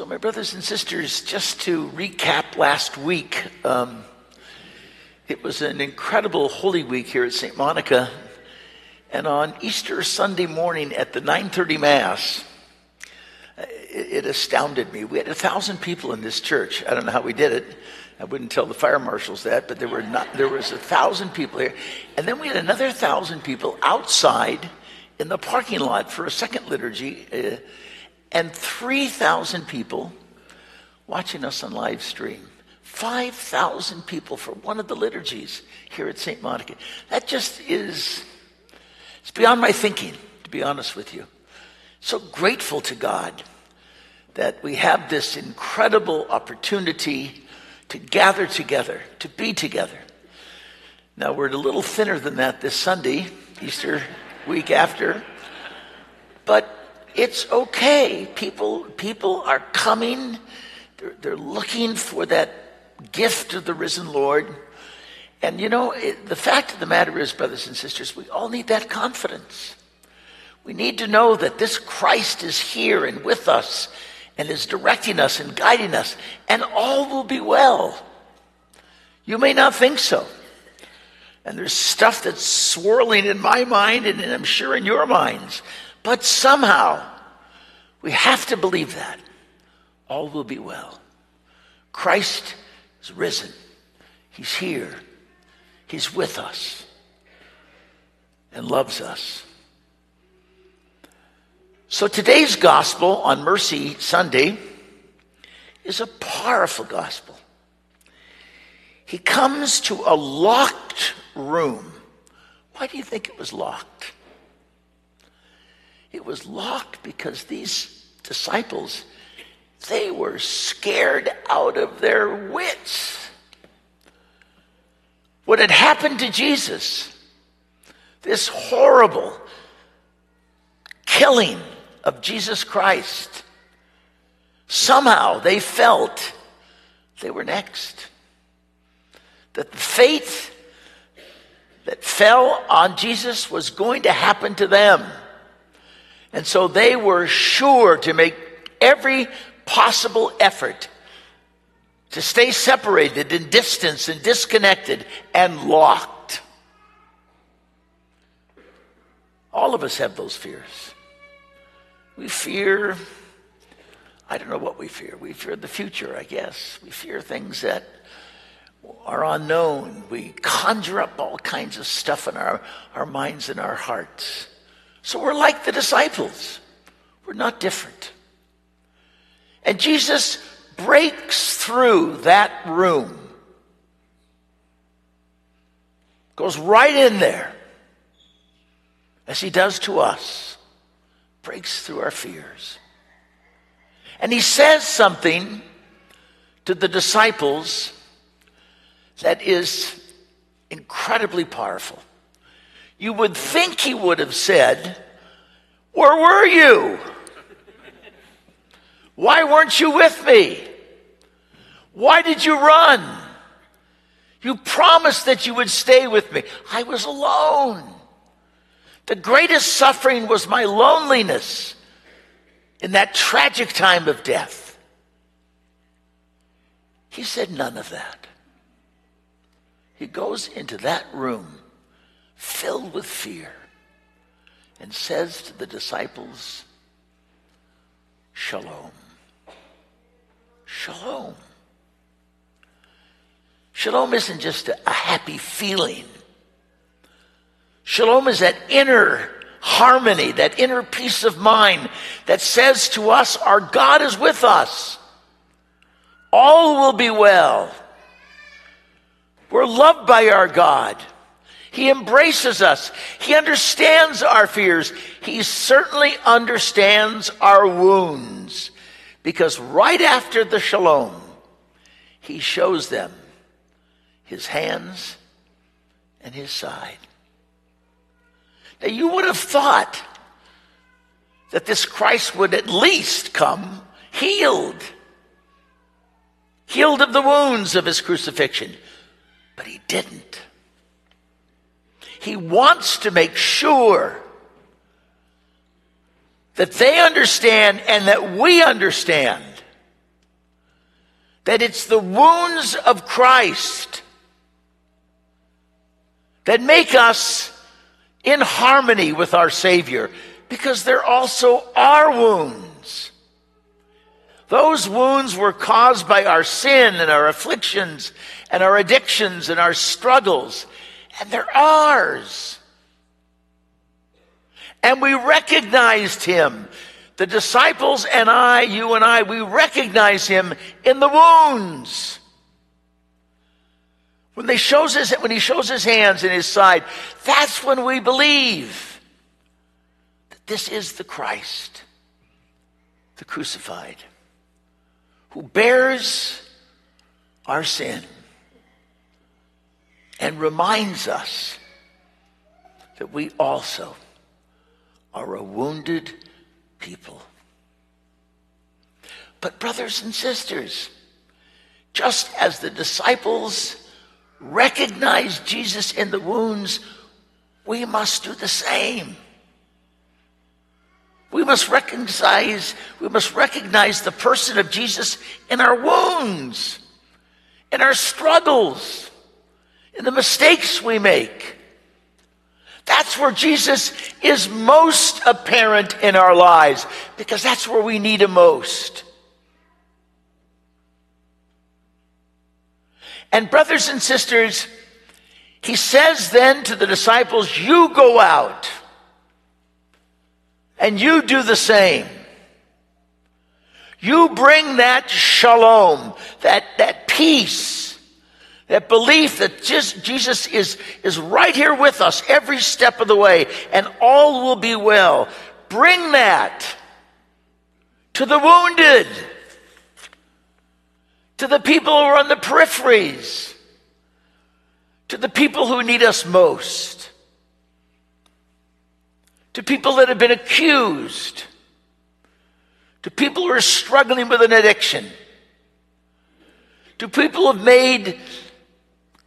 So, my brothers and sisters, just to recap last week, um, it was an incredible Holy Week here at St. Monica. And on Easter Sunday morning at the 9:30 Mass, it, it astounded me. We had a thousand people in this church. I don't know how we did it. I wouldn't tell the fire marshals that, but there were not, there was a thousand people here, and then we had another thousand people outside in the parking lot for a second liturgy, uh, and three thousand people watching us on live stream. 5,000 people for one of the liturgies here at St. Monica. That just is, it's beyond my thinking, to be honest with you. So grateful to God that we have this incredible opportunity to gather together, to be together. Now, we're a little thinner than that this Sunday, Easter week after, but it's okay. People, people are coming, they're, they're looking for that gift of the risen Lord. And you know, it, the fact of the matter is, brothers and sisters, we all need that confidence. We need to know that this Christ is here and with us and is directing us and guiding us, and all will be well. You may not think so. And there's stuff that's swirling in my mind and I'm sure in your minds. But somehow, we have to believe that. All will be well. Christ is risen. He's here. He's with us and loves us. So today's gospel on Mercy Sunday is a powerful gospel. He comes to a locked room. Why do you think it was locked? It was locked because these disciples they were scared out of their wits. What had happened to Jesus, this horrible killing of Jesus Christ, somehow they felt they were next. That the fate that fell on Jesus was going to happen to them. And so they were sure to make every possible effort to stay separated and distanced and disconnected and locked. All of us have those fears. We fear, I don't know what we fear. We fear the future, I guess. We fear things that are unknown. We conjure up all kinds of stuff in our, our minds and our hearts. So we're like the disciples. We're not different. And Jesus breaks through that room, goes right in there, as he does to us, breaks through our fears. And he says something to the disciples that is incredibly powerful. You would think he would have said, Where were you? Why weren't you with me? Why did you run? You promised that you would stay with me. I was alone. The greatest suffering was my loneliness in that tragic time of death. He said none of that. He goes into that room filled with fear and says to the disciples, Shalom. Shalom. Shalom isn't just a, happy feeling. Shalom is that inner harmony, that inner peace of mind that says to us, Our God is with us. All will be well. We're loved by our God. He embraces us. He understands our fears. He certainly understands our wounds. Because right after the shalom, he shows them his hands and his side. Now, you would have thought that this Christ would at least come healed, healed of the wounds of his crucifixion, but he didn't. He wants to make sure that they understand and that we understand that it's the wounds of Christ that make us in harmony with our Savior because they're also our wounds. Those wounds were caused by our sin and our afflictions and our addictions and our struggles, and they're ours. And we recognized him. The disciples and I, you and I, we recognize him in the wounds. When, they shows his, when he shows his hands and his side, that's when we believe that this is the Christ, the crucified who bears our sin and reminds us that we also are a wounded people. But, brothers and sisters, just as the disciples recognized Jesus in the wounds, we must do the same. We must recognize, we must recognize the person of Jesus in our wounds, in our struggles, in the mistakes we make. That's where Jesus is most apparent in our lives because that's where we need him most. And, brothers and sisters, he says then to the disciples, You go out and you do the same. You bring that shalom, that, that peace, that belief that just Jesus is, is right here with us every step of the way and all will be well. Bring that to the wounded, to the people who are on the peripheries, to the people who need us most to people that have been accused, to people who are struggling with an addiction, to people who have made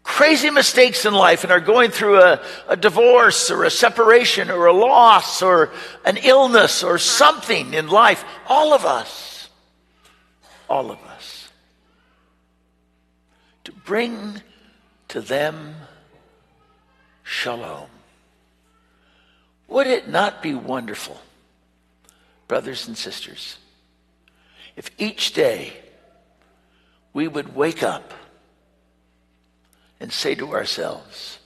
crazy mistakes in life and are going through a, a divorce or a separation or a loss or an illness or something in life. All of us, all of us, to bring to them shalom. Would it not be wonderful, brothers and sisters, if each day we would wake up and say to ourselves,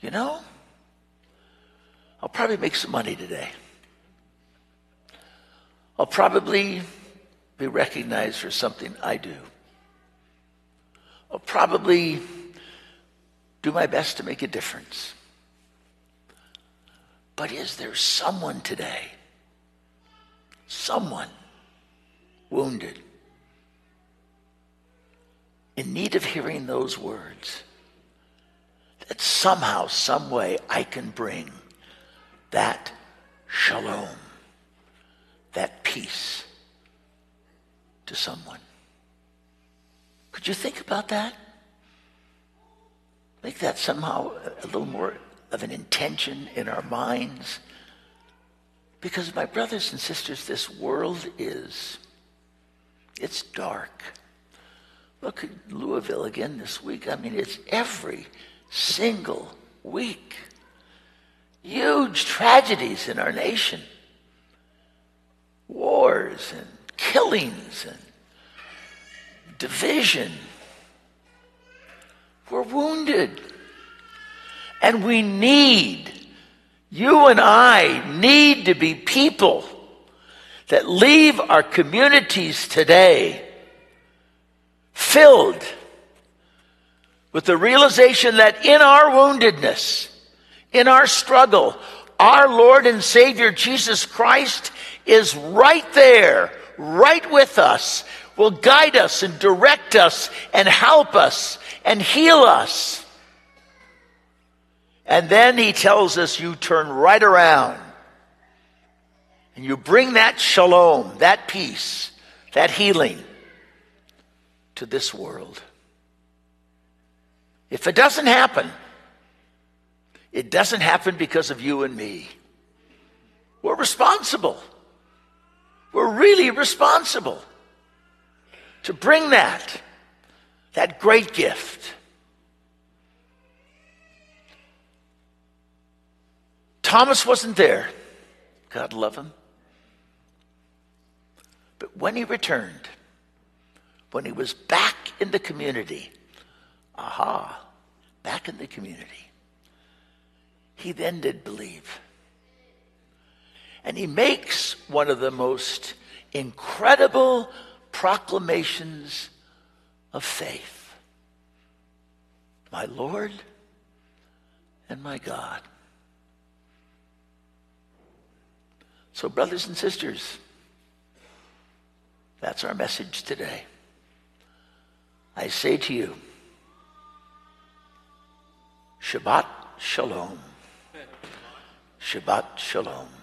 you know, I'll probably make some money today. I'll probably be recognized for something I do. I'll probably do my best to make a difference. But is there someone today, someone wounded, in need of hearing those words? That somehow, some way, I can bring that shalom, that peace to someone. Could you think about that? Make that somehow a little more of an intention in our minds. Because, my brothers and sisters, this world is, it's dark. Look at Louisville again this week. I mean, it's every single week. Huge tragedies in our nation wars and killings and division. We're wounded. And we need, you and I need to be people that leave our communities today filled with the realization that in our woundedness, in our struggle, our Lord and Savior Jesus Christ is right there, right with us, will guide us and direct us and help us and heal us. And then he tells us you turn right around and you bring that shalom, that peace, that healing to this world. If it doesn't happen, it doesn't happen because of you and me. We're responsible. We're really responsible. to bring that, that great gift. Thomas wasn't there. God love him. But when he returned, when he was back in the community, aha, back in the community, he then did believe. And he makes one of the most incredible proclamations of faith. My Lord and my God. So, brothers and sisters, that's our message today. I say to you, Shabbat Shalom. Shabbat Shalom.